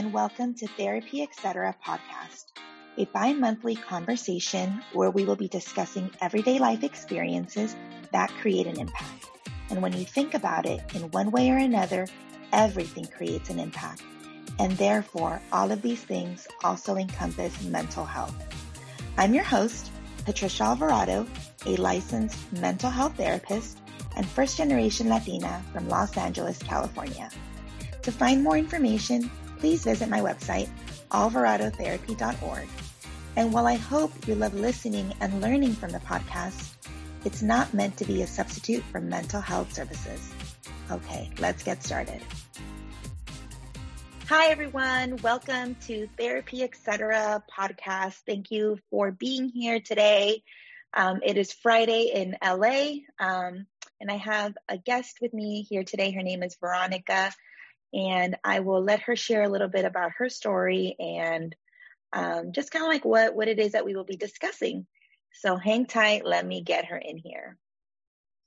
and welcome to Therapy Etc. podcast, a bi monthly conversation where we will be discussing everyday life experiences that create an impact. And when you think about it in one way or another, everything creates an impact. And therefore, all of these things also encompass mental health. I'm your host, Patricia Alvarado, a licensed mental health therapist and first generation Latina from Los Angeles, California. To find more information, please visit my website, alvaradotherapy.org. And while I hope you love listening and learning from the podcast, it's not meant to be a substitute for mental health services. Okay, let's get started. Hi, everyone. Welcome to Therapy Etc. podcast. Thank you for being here today. Um, it is Friday in LA, um, and I have a guest with me here today. Her name is Veronica and I will let her share a little bit about her story and um, just kind of like what what it is that we will be discussing. So hang tight. Let me get her in here.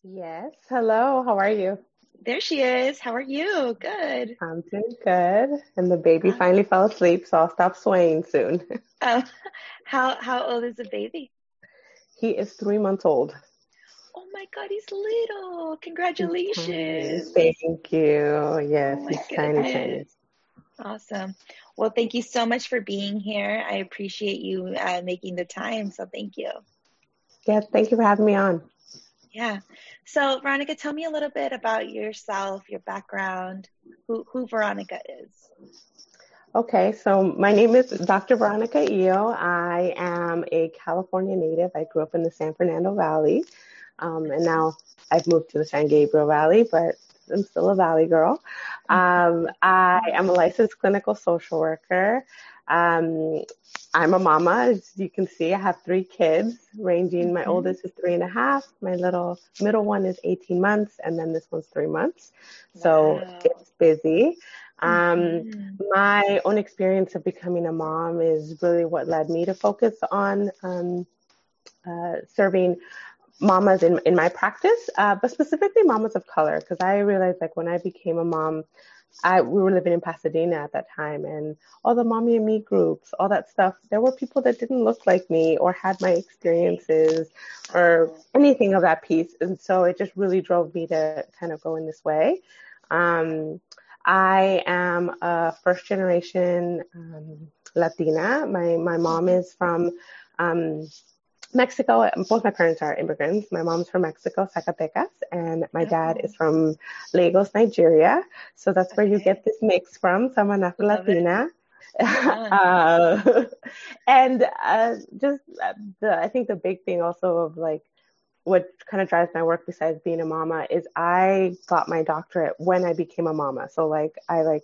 Yes. Hello. How are you? There she is. How are you? Good. I'm doing good. And the baby finally fell asleep, so I'll stop swaying soon. Oh, how how old is the baby? He is three months old. Oh my God, he's little. Congratulations. Thank you. Yes, oh he's tiny, tiny. Awesome. Well, thank you so much for being here. I appreciate you uh, making the time. So thank you. Yes, thank you for having me on. Yeah. So, Veronica, tell me a little bit about yourself, your background, who, who Veronica is. Okay, so my name is Dr. Veronica Eyo. I am a California native. I grew up in the San Fernando Valley. Um, and now I've moved to the San Gabriel Valley, but I'm still a Valley girl. Um, I am a licensed clinical social worker. Um, I'm a mama. As you can see, I have three kids ranging. My oldest is three and a half. My little middle one is 18 months. And then this one's three months. So wow. it's busy. Um, mm-hmm. My own experience of becoming a mom is really what led me to focus on um, uh, serving mamas in, in my practice, uh, but specifically mamas of color, because I realized like when I became a mom, I we were living in Pasadena at that time, and all the mommy and me groups, all that stuff. There were people that didn't look like me or had my experiences or anything of that piece, and so it just really drove me to kind of go in this way. Um, I am a first generation um, Latina. My my mom is from um, Mexico. Both my parents are immigrants. My mom's from Mexico, Zacatecas, and my dad is from Lagos, Nigeria. So that's where you get this mix from. So I'm an Afro Latina. uh, and uh, just uh, the, I think the big thing also of like what kind of drives my work besides being a mama is I got my doctorate when I became a mama. So like I like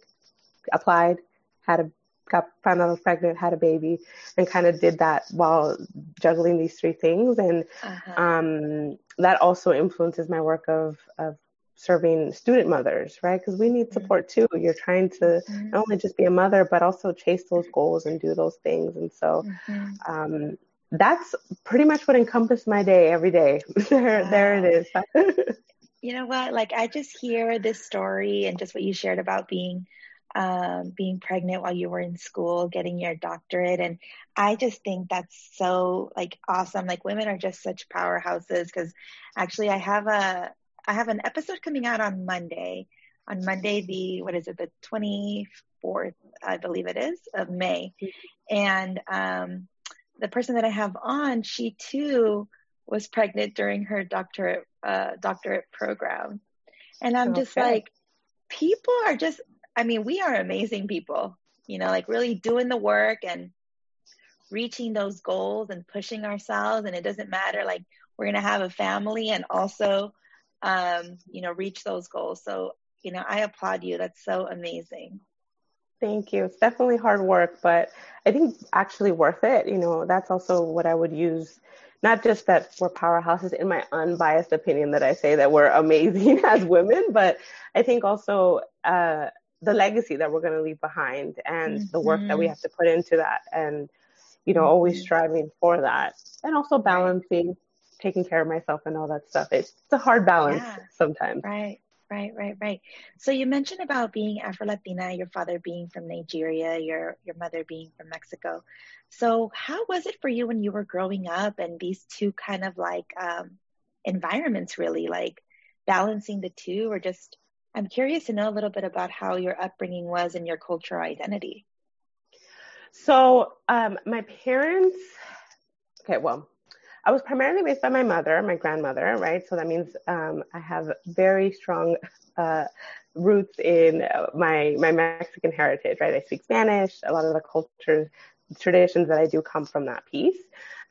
applied, had a got found out I was pregnant, had a baby, and kind of did that while juggling these three things. And uh-huh. um, that also influences my work of of serving student mothers, right? Because we need mm-hmm. support too. You're trying to mm-hmm. not only just be a mother, but also chase those goals and do those things. And so mm-hmm. um, that's pretty much what encompassed my day every day. there, wow. there it is. you know what? Like I just hear this story and just what you shared about being um, being pregnant while you were in school, getting your doctorate. And I just think that's so like awesome. Like women are just such powerhouses because actually I have a, I have an episode coming out on Monday, on Monday, the, what is it, the 24th, I believe it is of May. And, um, the person that I have on, she too was pregnant during her doctorate, uh, doctorate program. And I'm okay. just like, people are just I mean, we are amazing people, you know, like really doing the work and reaching those goals and pushing ourselves. And it doesn't matter, like, we're going to have a family and also, um, you know, reach those goals. So, you know, I applaud you. That's so amazing. Thank you. It's definitely hard work, but I think actually worth it. You know, that's also what I would use. Not just that we're powerhouses in my unbiased opinion that I say that we're amazing as women, but I think also uh, the legacy that we're going to leave behind and mm-hmm. the work that we mm-hmm. have to put into that and you know mm-hmm. always striving for that and also balancing taking care of myself and all that stuff it's, it's a hard balance yeah. sometimes right Right, right, right. So you mentioned about being Afro Latina, your father being from Nigeria, your your mother being from Mexico. So how was it for you when you were growing up and these two kind of like um, environments really like balancing the two or just I'm curious to know a little bit about how your upbringing was and your cultural identity. So um, my parents, okay, well, I was primarily raised by my mother, my grandmother, right? So that means um, I have very strong uh, roots in uh, my my Mexican heritage, right? I speak Spanish. A lot of the cultures, traditions that I do come from that piece.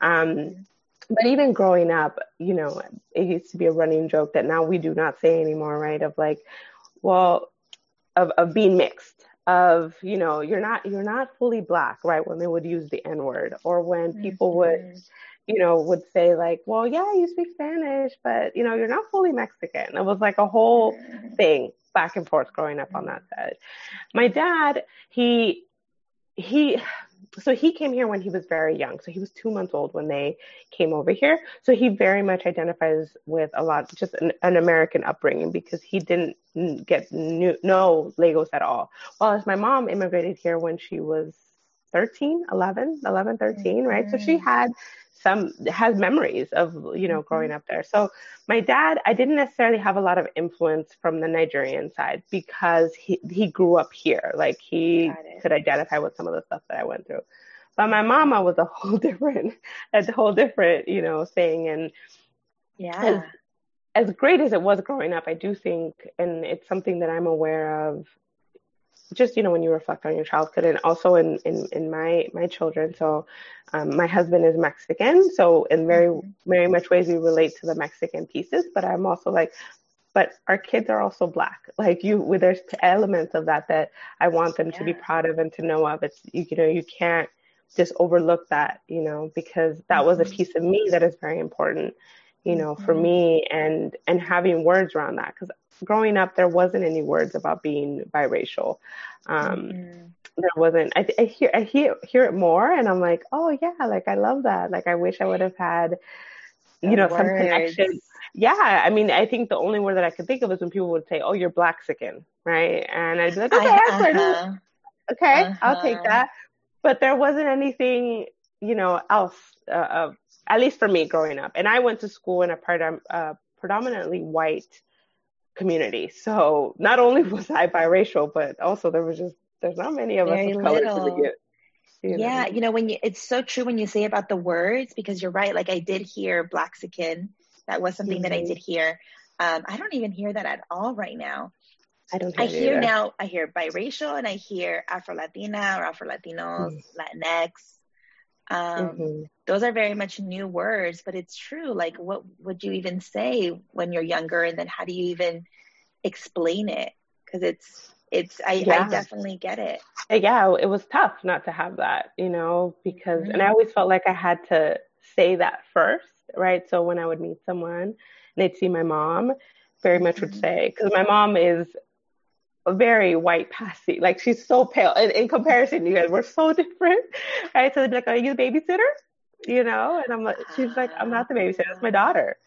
Um, but even growing up, you know, it used to be a running joke that now we do not say anymore, right? Of like, well, of of being mixed, of you know, you're not you're not fully black, right? When they would use the N word, or when people mm-hmm. would you know, would say like, well, yeah, you speak Spanish, but you know, you're not fully Mexican. It was like a whole thing back and forth growing up on that side. My dad, he, he, so he came here when he was very young. So he was two months old when they came over here. So he very much identifies with a lot, just an, an American upbringing because he didn't get new, no Lagos at all. While as my mom immigrated here when she was 13, 11, 11, 13, right? So she mm-hmm. had some has memories of you know growing mm-hmm. up there. So my dad i didn't necessarily have a lot of influence from the nigerian side because he he grew up here. Like he could identify with some of the stuff that i went through. But my mama was a whole different a whole different you know thing. And yeah. as, as great as it was growing up i do think and it's something that i'm aware of just you know when you reflect on your childhood and also in in, in my my children. So um, my husband is mexican. So in very very much ways we relate to the mexican pieces but i'm also like but our kids are also black. Like you there's elements of that that i want them yeah. to be proud of and to know of. It's you, you know you can't just overlook that you know because that was a mm-hmm. piece of me that is very important you know mm-hmm. for me and and having words around that because growing up, there wasn't any words about being biracial. Um, mm-hmm. There wasn't. I, I, hear I hear hear it more, and I'm like, oh yeah, like I love that. Like I wish I would have had, you know, words. some connection. Yeah, I mean, I think the only word that I could think of is when people would say, "Oh, you're Blaxican," right? And I'd be like, "Okay, uh-huh. okay, uh-huh. I'll take uh-huh. that." But there wasn't anything, you know, else. Uh, uh, at least for me growing up, and I went to school in a part, uh, predominantly white community. So not only was I biracial, but also there was just there's not many of Very us of color to begin. You know? Yeah, you know when you it's so true when you say about the words because you're right. Like I did hear Blaxican. That was something mm-hmm. that I mm-hmm. did hear. Um, I don't even hear that at all right now. I don't. Hear I hear either. now. I hear biracial and I hear Afro Latina or Afro Latinos, mm. Latinx. Um, mm-hmm. Those are very much new words, but it's true. Like, what would you even say when you're younger, and then how do you even explain it? Because it's it's I, yeah. I, definitely get it. Yeah, it was tough not to have that, you know, because mm-hmm. and I mm-hmm. always felt like I had to say that first, right? So when I would meet someone and they'd see my mom, very much would mm-hmm. say because my mom is very white passy. Like she's so pale. In, in comparison, you guys, we're so different, right? So they'd be like, "Are you the babysitter?" You know, and I'm like, she's like, "I'm not the babysitter. It's my daughter."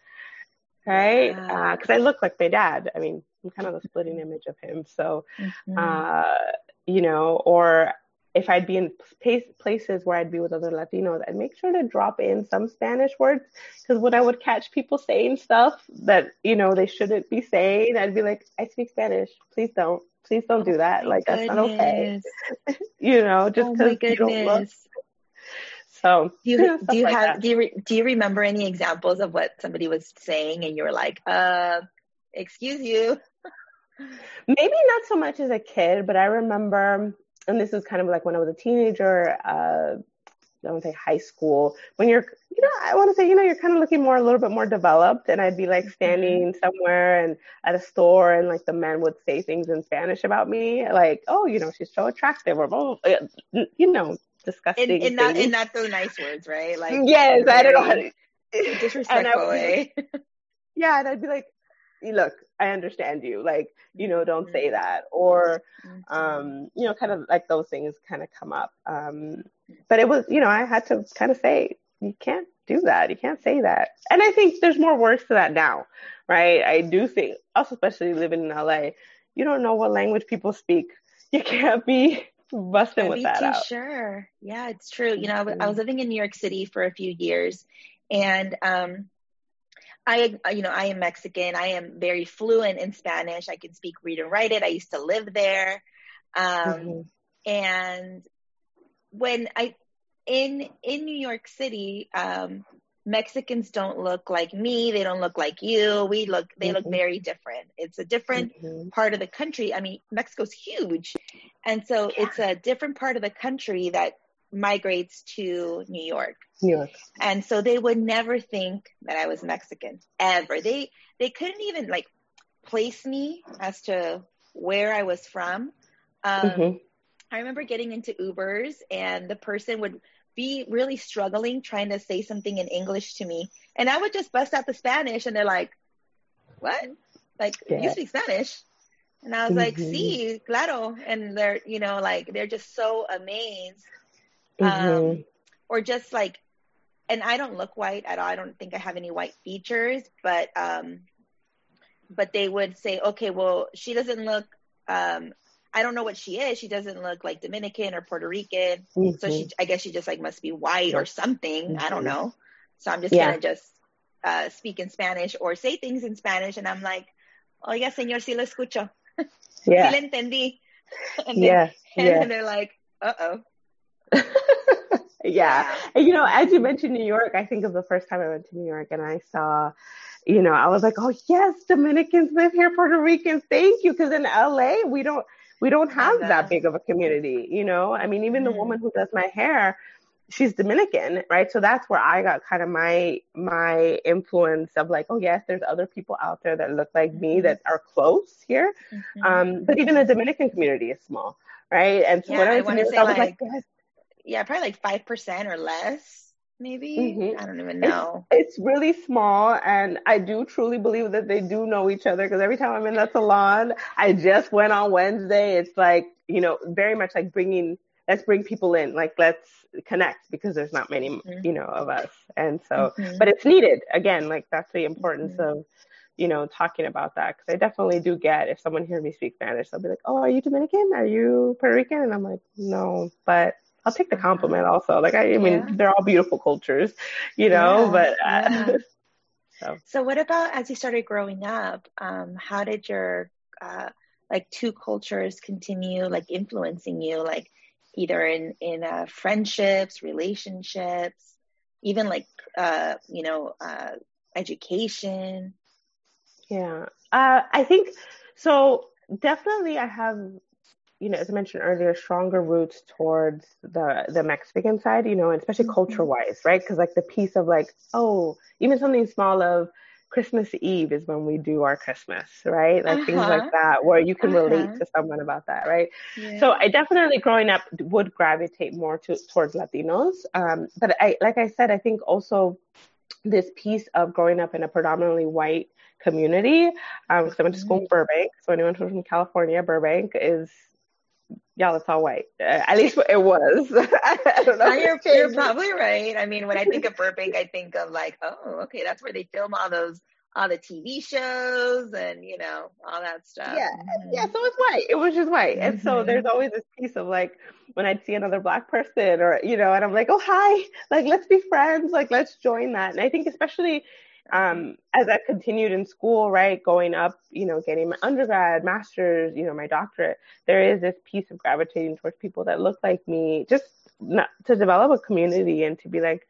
Right? Because uh, I look like my dad. I mean, I'm kind of the splitting image of him. So, mm-hmm. uh, you know, or if I'd be in places where I'd be with other Latinos, I'd make sure to drop in some Spanish words because when I would catch people saying stuff that you know they shouldn't be saying, I'd be like, "I speak Spanish. Please don't. Please don't do that. Oh like goodness. that's not okay. you know, just because oh you don't look." So do you, do you like have that. do you re, do you remember any examples of what somebody was saying and you were like, "Uh, excuse you." Maybe not so much as a kid, but I remember and this is kind of like when I was a teenager, uh, I want to say high school, when you're, you know, I want to say, you know, you're kind of looking more, a little bit more developed. And I'd be like mm-hmm. standing somewhere and at a store and like the men would say things in Spanish about me, like, oh, you know, she's so attractive or, oh, you know, disgusting. And, in not, in not so nice words, right? Like, yes, I don't know how to. Disrespectful way. yeah. And I'd be like, look, I understand you. Like, you know, don't say mm-hmm. that. Or, mm-hmm. um, you know, kind of like those things kind of come up. Um, but it was, you know, I had to kind of say, you can't do that. You can't say that. And I think there's more words to that now, right? I do think, also especially living in LA, you don't know what language people speak. You can't be busting with that out. Sure. Yeah, it's true. You know, I, w- I was mm-hmm. living in New York City for a few years and, um, I, you know, I am Mexican. I am very fluent in Spanish. I can speak, read, and write it. I used to live there. Um, mm-hmm. And when I, in in New York City, um, Mexicans don't look like me. They don't look like you. We look, they mm-hmm. look very different. It's a different mm-hmm. part of the country. I mean, Mexico's huge. And so yeah. it's a different part of the country that migrates to New York. New York. And so they would never think that I was Mexican ever. They, they couldn't even like place me as to where I was from. Um, mm-hmm. I remember getting into Ubers and the person would be really struggling trying to say something in English to me. And I would just bust out the Spanish and they're like, what? Like, yeah. you speak Spanish? And I was mm-hmm. like, sí, claro. And they're, you know, like, they're just so amazed. Um, mm-hmm. Um, or just like, and I don't look white at all. I don't think I have any white features, but, um, but they would say, okay, well, she doesn't look, um, I don't know what she is. She doesn't look like Dominican or Puerto Rican. Mm-hmm. So she, I guess she just like must be white or something. Mm-hmm. I don't mm-hmm. know. So I'm just yeah. gonna just uh, speak in Spanish or say things in Spanish, and I'm like, "Oiga, señor, sí lo escucho. Yeah. sí le entendí." And yeah. and yeah. they're like, "Uh oh." yeah. And you know, as you mentioned New York, I think of the first time I went to New York and I saw, you know, I was like, oh yes, Dominicans live here, Puerto Ricans, thank you. Cause in LA, we don't, we don't have that big of a community, you know? I mean, even mm-hmm. the woman who does my hair, she's Dominican, right? So that's where I got kind of my my influence of like, oh yes, there's other people out there that look like me mm-hmm. that are close here. Mm-hmm. Um, but even the Dominican community is small, right? And so yeah, when I, I, say I was like, like yes. Yeah, probably like five percent or less maybe mm-hmm. i don't even know it's, it's, really small and i do truly believe that they do know each other because every time i'm in that salon i just went on wednesday it's like you know very much like bringing let's bring people in like let's connect because there's not many mm-hmm. you know of us and so mm-hmm. but it's needed again like that's the importance mm-hmm. of you know talking about that because i definitely do get if someone hears me speak spanish they'll be like oh are you dominican are you puerto rican and i'm like no but I'll take the compliment also. Like I, I mean, yeah. they're all beautiful cultures, you know. Yeah, but uh, yeah. so. so, what about as you started growing up? Um, how did your uh, like two cultures continue like influencing you, like either in in uh, friendships, relationships, even like uh, you know uh, education? Yeah, uh, I think so. Definitely, I have you know, as I mentioned earlier, stronger roots towards the the Mexican side, you know, and especially mm-hmm. culture wise, right? Because like the piece of like, oh, even something small of Christmas Eve is when we do our Christmas, right? Like uh-huh. things like uh-huh. that, where you can uh-huh. relate to someone about that, right? Yeah. So I definitely growing up would gravitate more to towards Latinos, um, but I, like I said, I think also this piece of growing up in a predominantly white community. Um, because I went to school in mm-hmm. Burbank, so anyone who's from California, Burbank is y'all it's all white. Uh, at least it was. I don't know. You're, you're probably right. I mean, when I think of Burbank, I think of like, oh, okay, that's where they film all those all the TV shows and you know all that stuff. Yeah, mm-hmm. yeah. So it's white. It was just white, mm-hmm. and so mm-hmm. there's always this piece of like when I'd see another black person or you know, and I'm like, oh hi, like let's be friends, like let's join that. And I think especially um, as I continued in school, right, going up, you know, getting my undergrad, master's, you know, my doctorate, there is this piece of gravitating towards people that look like me, just not, to develop a community and to be like,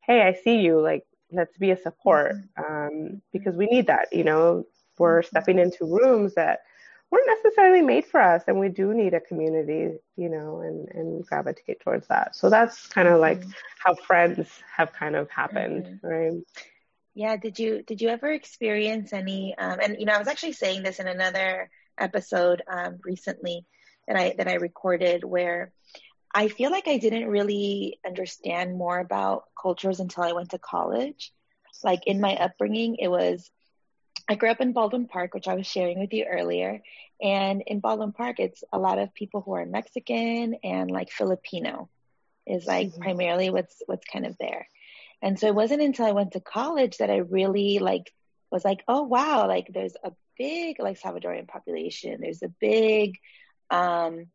hey, I see you, like, let's be a support, mm-hmm. um, because we need that, you know, we're stepping into rooms that weren't necessarily made for us, and we do need a community, you know, and and gravitate towards that. So that's kind of like mm-hmm. how friends have kind of happened, mm-hmm. right? Yeah. Did you did you ever experience any? Um, and you know, I was actually saying this in another episode um, recently that I that I recorded where I feel like I didn't really understand more about cultures until I went to college. Like in my upbringing, it was I grew up in Baldwin Park, which I was sharing with you earlier. And in Baldwin Park, it's a lot of people who are Mexican and like Filipino is like mm-hmm. primarily what's what's kind of there. And so it wasn't until I went to college that I really like was like, oh wow, like there's a big like Salvadorian population. There's a big um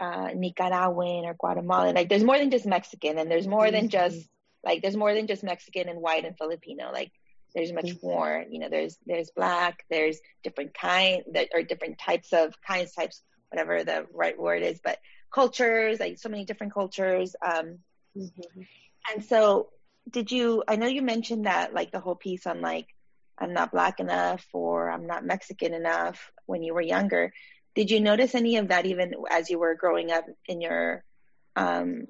uh Nicaraguan or Guatemalan. Like there's more than just Mexican and there's more than just mm-hmm. like there's more than just Mexican and white and Filipino. Like there's much mm-hmm. more, you know, there's there's black, there's different kind that or different types of kinds, types, whatever the right word is, but cultures, like so many different cultures. Um mm-hmm. and so did you I know you mentioned that like the whole piece on like I'm not black enough or I'm not Mexican enough when you were younger. Did you notice any of that even as you were growing up in your um,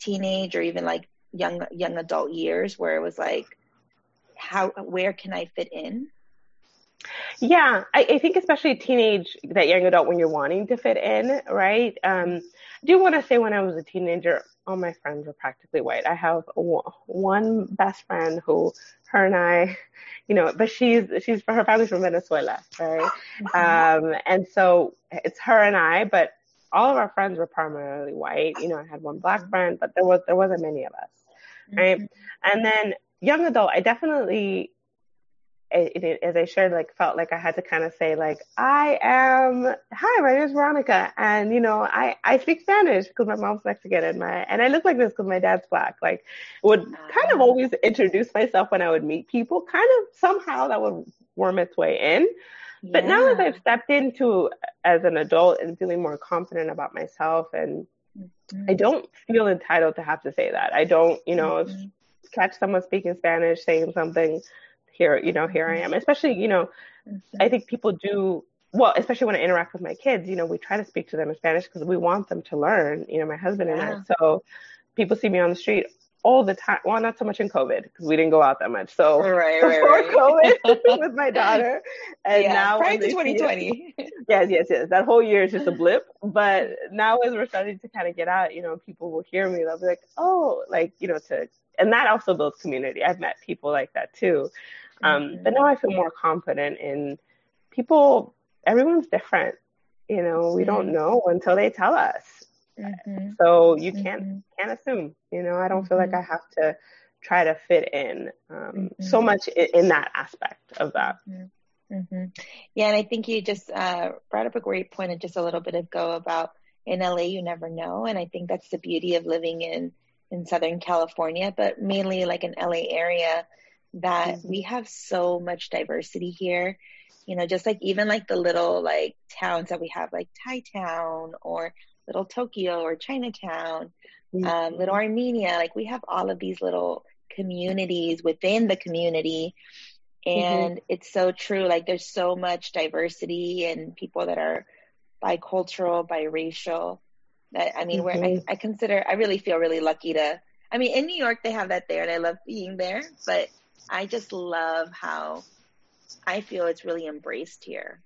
teenage or even like young young adult years, where it was like, how where can I fit in? Yeah, I, I, think especially teenage, that young adult when you're wanting to fit in, right? Um, I do want to say when I was a teenager, all my friends were practically white. I have one best friend who, her and I, you know, but she's she's her family's from Venezuela, right? Mm-hmm. Um, and so it's her and I, but all of our friends were primarily white. You know, I had one black friend, but there was there wasn't many of us, right? Mm-hmm. And then young adult, I definitely it, it, as I shared, like felt like I had to kind of say like, I am, hi, my name is Veronica. And, you know, I, I speak Spanish because my mom's Mexican and my, and I look like this because my dad's black. Like would kind of always introduce myself when I would meet people, kind of somehow that would worm its way in. Yeah. But now as I've stepped into as an adult and feeling more confident about myself and mm-hmm. I don't feel entitled to have to say that. I don't, you know, mm-hmm. catch someone speaking Spanish saying something here, you know, here I am. Especially, you know, I think people do well, especially when I interact with my kids, you know, we try to speak to them in Spanish because we want them to learn, you know, my husband yeah. and I. So people see me on the street all the time. Well, not so much in COVID because we didn't go out that much. So right, right, before right. COVID with my daughter, and yeah, now prior to 2020. yes, yes, yes. That whole year is just a blip. But now as we're starting to kind of get out, you know, people will hear me. They'll be like, oh, like you know, to and that also builds community. I've met people like that too. Um, mm-hmm. But now I feel more confident in people. Everyone's different. You know, we don't mm-hmm. know until they tell us. Mm-hmm. So you can't mm-hmm. can't assume. You know, I don't feel like I have to try to fit in um, so much in, in, that aspect of that. Mm-hmm. Yeah, and I think you just uh, brought up a great point just a little bit ago about in LA you never know, and I think that's the beauty of living in in Southern California, but mainly like an LA area that mm-hmm. we have so much diversity here. You know, just like even like the little like towns that we have, like Thai Town or Little Tokyo or Chinatown, mm-hmm. um, Little Armenia. Like we have all of these little communities within the community. Mm-hmm. And mm-hmm. it's so true. Like there's so much diversity and people that are bicultural, biracial. That I mean, where I, mm-hmm. I consider, I really feel really lucky to. I mean, in New York they have that there, and I love being there. But I just love how I feel it's really embraced here.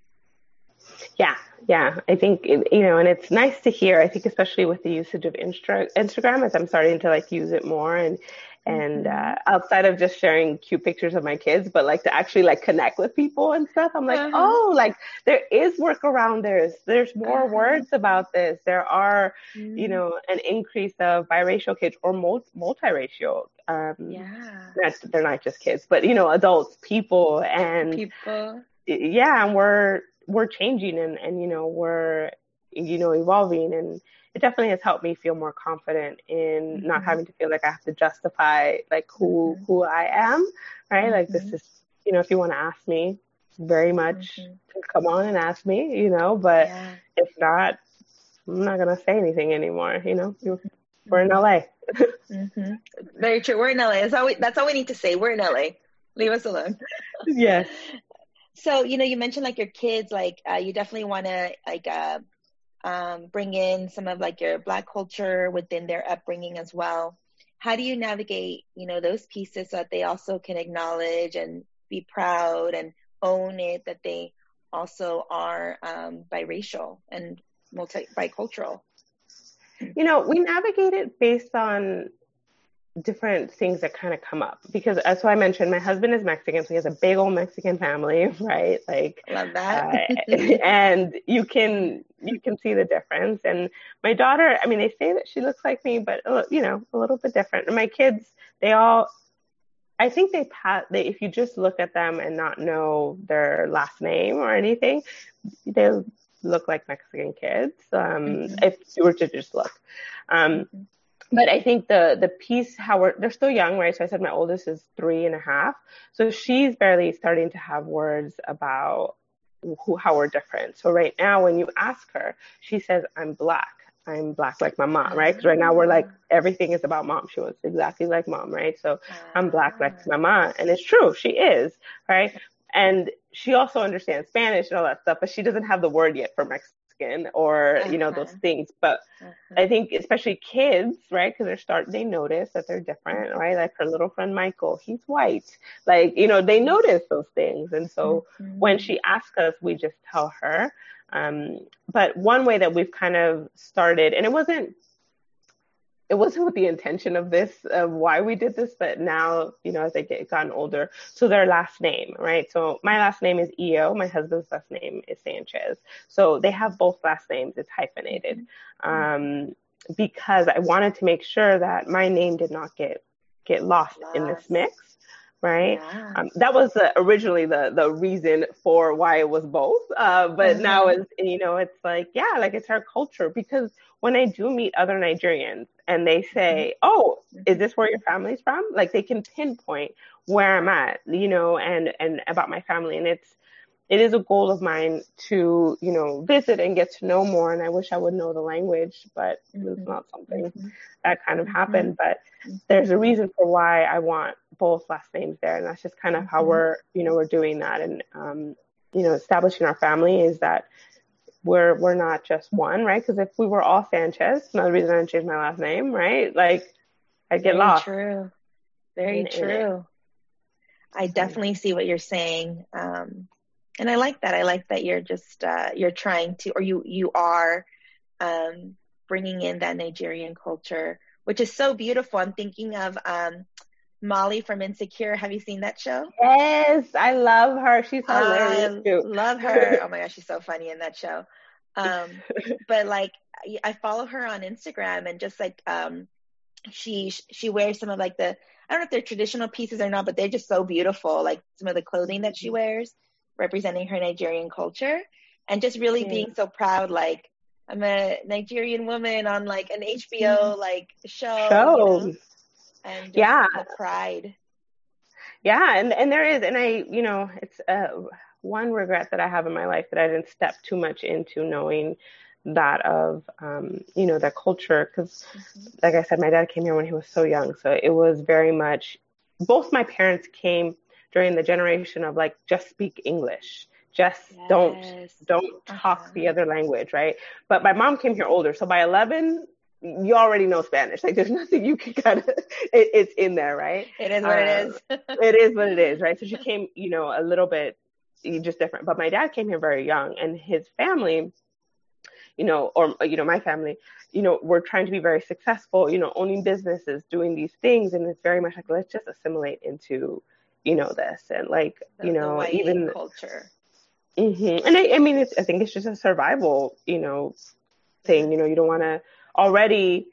Yeah, yeah. I think you know, and it's nice to hear. I think especially with the usage of Instra- Instagram, as I'm starting to like use it more, and and mm-hmm. uh, outside of just sharing cute pictures of my kids but like to actually like connect with people and stuff i'm like uh-huh. oh like there is work around this there's more uh-huh. words about this there are mm-hmm. you know an increase of biracial kids or multi- multiracial um yeah not, they're not just kids but you know adults people and people yeah and we're we're changing and and you know we're you know evolving and it definitely has helped me feel more confident in mm-hmm. not having to feel like I have to justify like who mm-hmm. who I am, right? Mm-hmm. Like this mm-hmm. is, you know, if you want to ask me, very much mm-hmm. come on and ask me, you know, but yeah. if not, I'm not gonna say anything anymore, you know. We're in LA. Mm-hmm. Very true. We're in LA. That's all we that's all we need to say. We're in LA. Leave us alone. yes. So, you know, you mentioned like your kids, like uh, you definitely want to like uh, um, bring in some of like your black culture within their upbringing as well. How do you navigate you know those pieces so that they also can acknowledge and be proud and own it that they also are um, biracial and multi bicultural? You know we navigate it based on different things that kind of come up because as so I mentioned, my husband is Mexican, so he has a big old Mexican family, right? Like love that. uh, and you can you can see the difference. And my daughter, I mean, they say that she looks like me, but uh, you know, a little bit different. And my kids, they all I think they pat they if you just look at them and not know their last name or anything, they look like Mexican kids. Um, mm-hmm. If you were to just look, um. But I think the the piece how we're they're still young, right? So I said my oldest is three and a half, so she's barely starting to have words about who how we're different. So right now, when you ask her, she says, "I'm black." I'm black like my mom, right? Because right now we're like everything is about mom. She was exactly like mom, right? So I'm black like my mom, and it's true, she is, right? And she also understands Spanish and all that stuff, but she doesn't have the word yet for Mexican or you know those things. But I think especially kids, right? Because they're start they notice that they're different, right? Like her little friend Michael, he's white, like you know they notice those things, and so mm-hmm. when she asks us, we just tell her um, but one way that we've kind of started, and it wasn't it wasn't with the intention of this of why we did this, but now you know as I get gotten older, so their last name, right? So my last name is Eyo, my husband's last name is Sanchez, so they have both last names. It's hyphenated um, because I wanted to make sure that my name did not get get lost in this mix right? Yeah. Um, that was the, originally the the reason for why it was both. Uh, but mm-hmm. now it's you know it's like yeah, like it's our culture because when I do meet other Nigerians and they say, mm-hmm. "Oh, is this where your family's from?" Like they can pinpoint where I'm at, you know, and and about my family, and it's it is a goal of mine to, you know, visit and get to know more. And I wish I would know the language, but mm-hmm. it's not something mm-hmm. that kind of mm-hmm. happened. But mm-hmm. there's a reason for why I want both last names there. And that's just kind of how we're, you know, we're doing that. And, um, you know, establishing our family is that we're, we're not just one, right? Because if we were all Sanchez, another reason I didn't change my last name, right? Like I'd get Very lost. True. Very in, true. In I definitely see what you're saying. Um, and I like that. I like that you're just uh, you're trying to, or you you are um, bringing in that Nigerian culture, which is so beautiful. I'm thinking of um, Molly from Insecure. Have you seen that show? Yes, I love her. She's hilarious. I love her. Oh my gosh, she's so funny in that show. Um, but like, I follow her on Instagram, and just like um, she she wears some of like the I don't know if they're traditional pieces or not, but they're just so beautiful. Like some of the clothing that she wears representing her Nigerian culture and just really yeah. being so proud like I'm a Nigerian woman on like an HBO mm-hmm. like show. Show. You know? And yeah. pride. Yeah, and and there is and I, you know, it's uh one regret that I have in my life that I didn't step too much into knowing that of um, you know that culture because mm-hmm. like i said my dad came here when he was so young so it was very much both my parents came during the generation of like just speak English. Just yes. don't don't talk uh-huh. the other language, right? But my mom came here older, so by 11, you already know Spanish. Like there's nothing you can kind of it, it's in there, right? It is what um, it is. it is what it is, right? So she came, you know, a little bit just different. But my dad came here very young, and his family, you know, or you know, my family, you know, we're trying to be very successful, you know, owning businesses, doing these things, and it's very much like let's just assimilate into you know this and like the, you know even culture mm-hmm. and I, I mean it's i think it's just a survival you know thing you know you don't want to already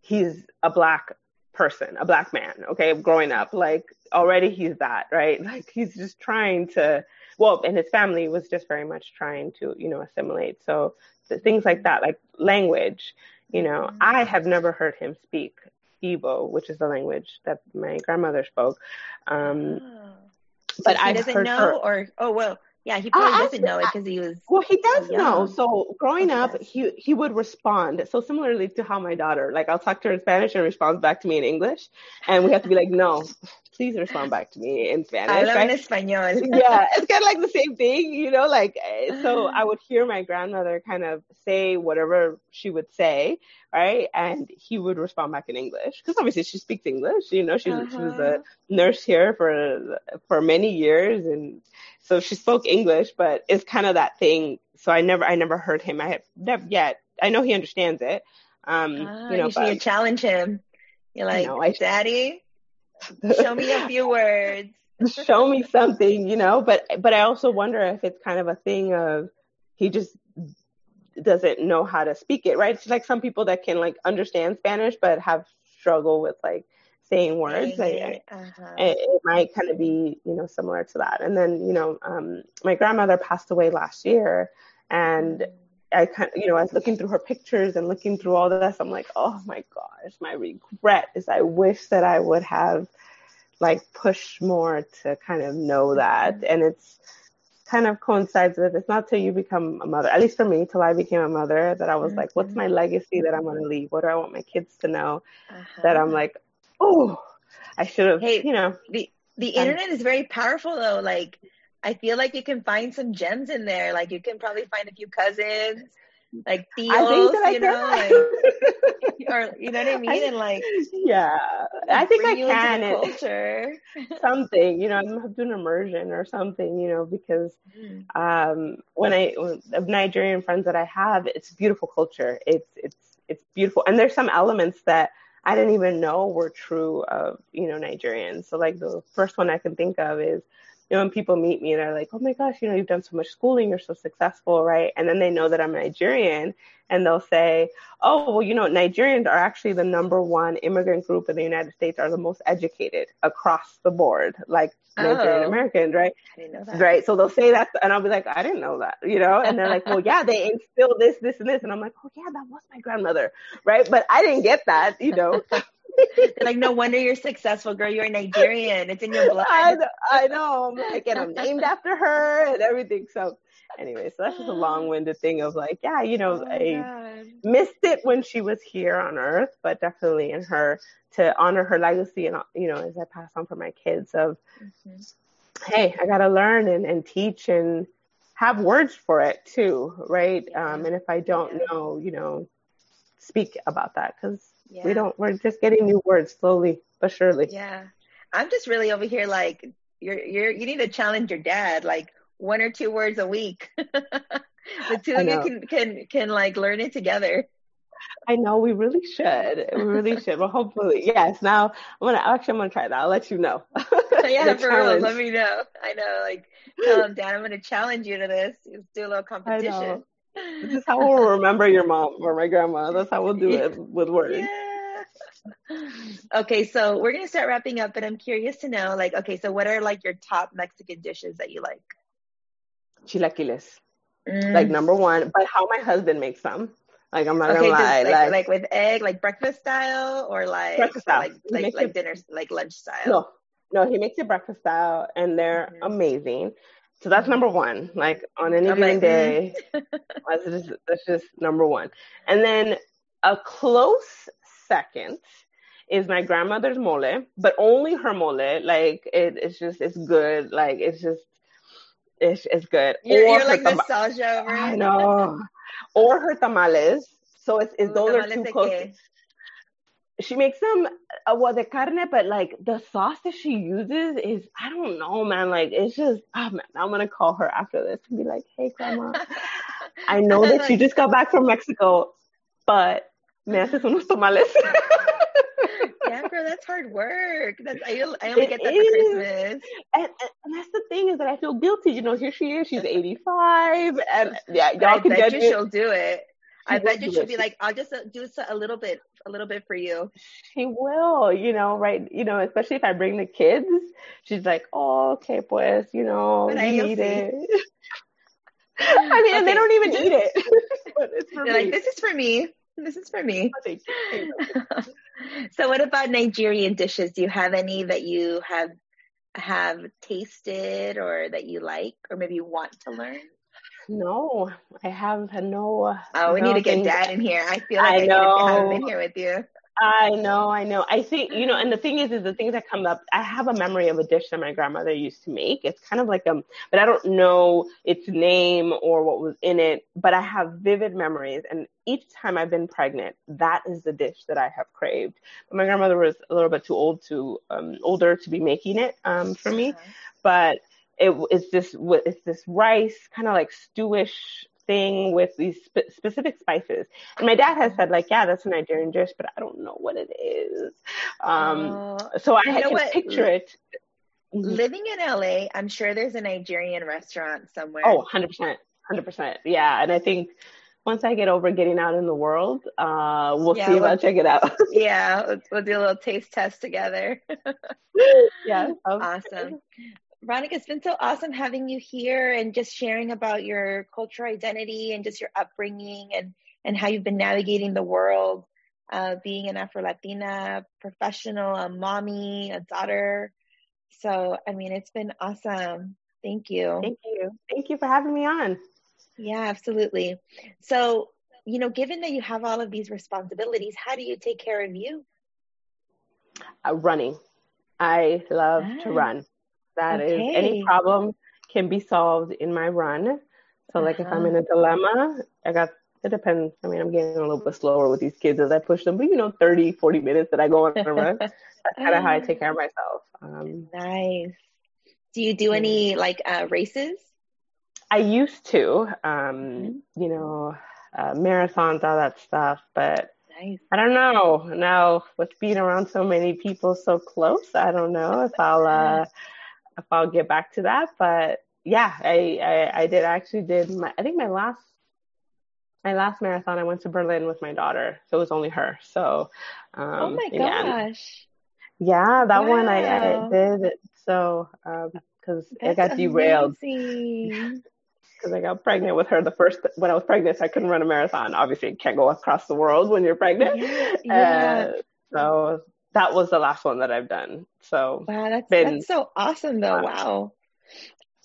he's a black person a black man okay growing up like already he's that right like he's just trying to well and his family was just very much trying to you know assimilate so things like that like language you know mm-hmm. i have never heard him speak Igbo, which is the language that my grandmother spoke. Um, oh. But I doesn't know, her. or oh well, yeah, he probably doesn't know it because he was. Well, he does so know. So growing up, he he would respond. So similarly to how my daughter, like I'll talk to her in Spanish and responds back to me in English, and we have to be like, no, please respond back to me in Spanish. Habla right? en español. yeah, it's kind of like the same thing, you know. Like eh, so, I would hear my grandmother kind of say whatever she would say, right, and he would respond back in English because obviously she speaks English. You know, she uh-huh. she was a uh-huh. nurse here for for many years, and so she spoke English. But it's kind of that thing. So I never I never heard him. I have never yet. I know he understands it. Um, ah, you know, you should challenge him. You're like, I, Daddy, Show me a few words. Show me something, you know. But but I also wonder if it's kind of a thing of he just doesn't know how to speak it, right? It's like some people that can like understand Spanish but have struggle with like saying words. I, uh-huh. it, it, might kind of be, you know, similar to that. And then, you know, um, my grandmother passed away last year, and mm. I kind of, you know, I was looking through her pictures and looking through all this. I'm like, oh my gosh, my regret is I wish that I would have like pushed more to kind of know that. And it's kind of coincides with it's not till you become a mother, at least for me, till I became a mother that I was mm-hmm. like, what's my legacy that I'm going to leave? What do I want my kids to know? Uh-huh. That I'm like, oh, I should have, hey, you know. The, the internet is very powerful though. Like, I feel like you can find some gems in there. Like you can probably find a few cousins, like Theos, you know, like, or you know what I mean, I, and like yeah, I think I can. Culture, something, you know, I'm doing immersion or something, you know, because mm. um, when I of Nigerian friends that I have, it's beautiful culture. It's it's it's beautiful, and there's some elements that. I didn't even know were true of, you know, Nigerians. So like the first one I can think of is you know, when people meet me, and they're like, oh my gosh, you know, you've done so much schooling, you're so successful, right? And then they know that I'm Nigerian and they'll say, oh, well, you know, Nigerians are actually the number one immigrant group in the United States, are the most educated across the board, like oh, Nigerian Americans, right? I didn't know that. Right. So they'll say that, and I'll be like, I didn't know that, you know? And they're like, well, yeah, they instill this, this, and this. And I'm like, oh, yeah, that was my grandmother, right? But I didn't get that, you know? Like, no wonder you're successful, girl. You're Nigerian. It's in your blood. I, I know. I'm like, and I'm named after her and everything. So, anyway, so that's just a long-winded thing of like, yeah, you know, oh I God. missed it when she was here on Earth, but definitely in her to honor her legacy and you know, as I pass on for my kids of, mm-hmm. hey, I gotta learn and, and teach and have words for it too, right? Yeah. Um, and if I don't yeah. know, you know, speak about that because yeah. We don't, we're just getting new words slowly but surely. Yeah. I'm just really over here like, you're, you're, you need to challenge your dad, like one or two words a week. the two of you can, can, can like learn it together. I know we really should. We really should. But hopefully, yes. Now I'm gonna actually I'm gonna try that. I'll let you know. yeah, for real. Let me know. I know. Like tell him, Dad, I'm gonna challenge you to this. Let's do a little competition. This is how we'll remember your mom or my grandma. That's how we'll do it with words. Yeah. Okay, so we're gonna start wrapping up, but I'm curious to know, like, okay, so what are like your top Mexican dishes that you like? Chilaquiles, mm. like number one. But how my husband makes them, like I'm not okay, gonna lie, like, like, like with egg, like breakfast style, or like breakfast style. like like, like it, dinner, like lunch style. No, no, he makes it breakfast style, and they're mm-hmm. amazing. So that's number one. Like on any given day, that's just that's just number one. And then a close second is my grandmother's mole, but only her mole. Like it, it's just it's good. Like it's just it's it's good. You're, or you're like tam- nostalgia over. I know. or her tamales. So it's, it's those are two close she makes them uh, well the carne, but like the sauce that she uses is I don't know, man. Like it's just oh man, I'm gonna call her after this and be like, hey grandma, I know that you just got back from Mexico, but me haces unos tamales. yeah, girl, that's hard work. That's I, I only it get that is. for Christmas. And, and, that's the thing is that I feel guilty. You know, here she is. She's 85, and yeah, y'all I can bet you it. she'll do it. I bet you she'll be like, I'll just uh, do a little bit, a little bit for you. She will, you know, right? You know, especially if I bring the kids, she's like, oh, okay, pues, you know, but you need it. I mean, okay. and they don't even eat it. but it's for They're me. like, this is for me. This is for me. So, what about Nigerian dishes? Do you have any that you have have tasted or that you like, or maybe you want to learn? No, I have no. Oh, we no need to get dad in here. I feel like I, I know. have been here with you. I know, I know. I think, you know, and the thing is, is the things that come up, I have a memory of a dish that my grandmother used to make. It's kind of like a, but I don't know its name or what was in it, but I have vivid memories. And each time I've been pregnant, that is the dish that I have craved. But my grandmother was a little bit too old to, um, older to be making it, um, for me. Uh-huh. But it, it's this, it's this rice, kind of like stewish thing with these spe- specific spices. And my dad has said like, yeah, that's a Nigerian dish, but I don't know what it is. Um, uh, so I had to what? picture it. Mm-hmm. Living in LA, I'm sure there's a Nigerian restaurant somewhere. Oh, 100%. 100%. Yeah. And I think once I get over getting out in the world, uh, we'll yeah, see if we'll, I check it out. yeah, we'll, we'll, do a little taste test together. yeah, awesome. Veronica, it's been so awesome having you here and just sharing about your cultural identity and just your upbringing and and how you've been navigating the world, uh, being an Afro Latina professional, a mommy, a daughter. So, I mean, it's been awesome. Thank you. Thank you. Thank you for having me on. Yeah, absolutely. So, you know, given that you have all of these responsibilities, how do you take care of you? Uh, running. I love ah, to run. That okay. is any problem can be solved in my run. So, like uh-huh. if I'm uh-huh. in a dilemma, I got it depends. I mean, I'm getting a little bit slower with these kids as I push them, but you know, 30, 40 minutes that I go on a run. That's kind of how I take care of myself. Um, nice. Do you do any like uh, races? I used to, um, mm-hmm. you know, uh, marathons, all that stuff, but nice. I don't know. Now with being around so many people so close, I don't know if I'll uh, if I'll get back to that. But yeah, I, I I did actually did my I think my last my last marathon I went to Berlin with my daughter, so it was only her. So um, oh my gosh. Yeah, that wow. one I, I did. So because um, it got derailed. Because I got pregnant with her the first when I was pregnant, so I couldn't run a marathon. Obviously, you can't go across the world when you're pregnant. Yeah, yeah. Uh, so that was the last one that I've done. So wow, that's been, that's so awesome though. Wow.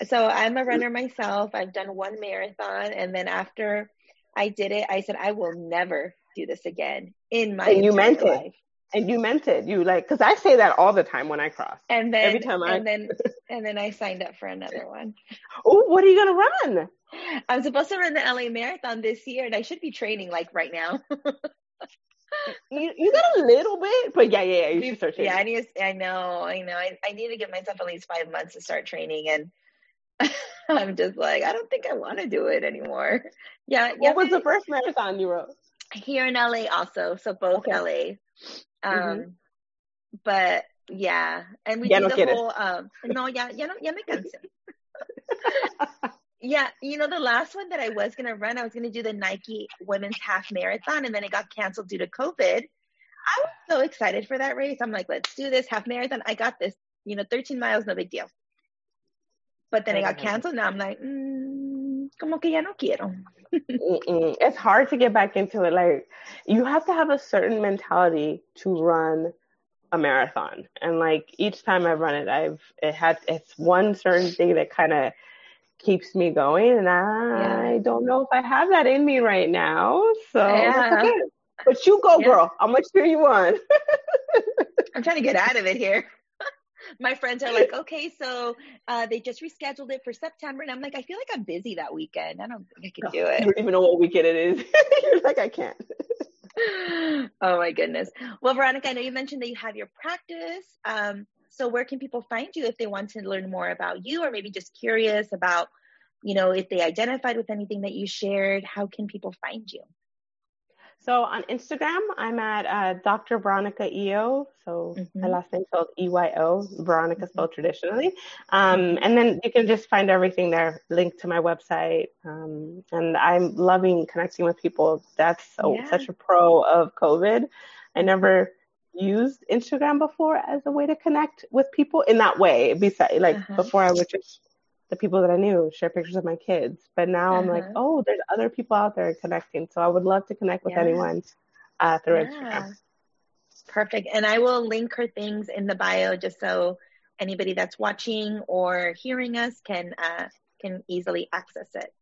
So I'm a runner myself. I've done one marathon, and then after I did it, I said I will never do this again in my and you meant life. it and you meant it. You like because I say that all the time when I cross. And then every time I and then and then I signed up for another one. Oh, what are you gonna run? I'm supposed to run the LA Marathon this year, and I should be training like right now. you you got a little bit, but yeah, yeah, yeah you should start training. Yeah, I need. To, I know, I know. I, I need to give myself at least five months to start training, and I'm just like, I don't think I want to do it anymore. Yeah. What was the first marathon you wrote? Here in LA, also. So both okay. LA. Um, mm-hmm. but yeah, and we ya did no the whole um, no, ya, ya no, ya me cansé. Yeah, you know the last one that I was gonna run, I was gonna do the Nike Women's Half Marathon, and then it got canceled due to COVID. I was so excited for that race. I'm like, let's do this half marathon. I got this. You know, 13 miles, no big deal. But then it got canceled. Now I'm like, mm, como que ya no quiero. it's hard to get back into it. Like you have to have a certain mentality to run a marathon. And like each time I've run it, I've it had it's one certain thing that kind of keeps me going, and I yeah. don't know if I have that in me right now. So, yeah. okay. but you go, yeah. girl. How much do you want? I'm trying to get out of it here my friends are like, okay, so uh, they just rescheduled it for September. And I'm like, I feel like I'm busy that weekend. I don't think I can do it. You don't even know what weekend it is. You're like, I can't. oh my goodness. Well, Veronica, I know you mentioned that you have your practice. Um, so where can people find you if they want to learn more about you or maybe just curious about, you know, if they identified with anything that you shared, how can people find you? So on Instagram, I'm at uh, Dr. Veronica Eyo. So mm-hmm. my last name spelled E-Y-O, Veronica spelled mm-hmm. traditionally. Um, and then you can just find everything there, linked to my website. Um, and I'm loving connecting with people. That's so, yeah. such a pro of COVID. I never used Instagram before as a way to connect with people in that way. Besides, like uh-huh. before I would just the people that I knew, share pictures of my kids. But now uh-huh. I'm like, uh-huh. oh, there's other people out there connecting. So I would love to connect with yeah. anyone uh, through yeah. Instagram. Perfect. And I will link her things in the bio just so anybody that's watching or hearing us can uh, can easily access it.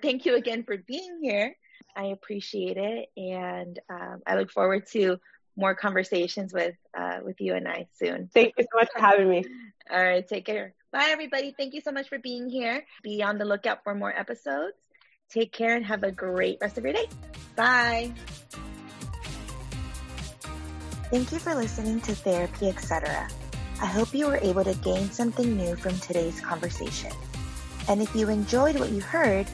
Thank you again for being here. I appreciate it, and um, I look forward to more conversations with uh, with you and I soon. Thank you so much for having me. All right, take care. Bye, everybody. Thank you so much for being here. Be on the lookout for more episodes. Take care and have a great rest of your day. Bye. Thank you for listening to Therapy Etc. I hope you were able to gain something new from today's conversation. And if you enjoyed what you heard,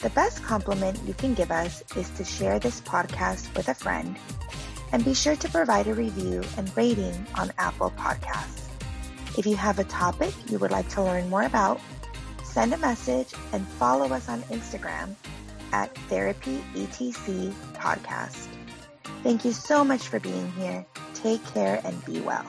the best compliment you can give us is to share this podcast with a friend and be sure to provide a review and rating on Apple Podcasts. If you have a topic you would like to learn more about, send a message and follow us on Instagram at Therapy ETC Podcast. Thank you so much for being here. Take care and be well.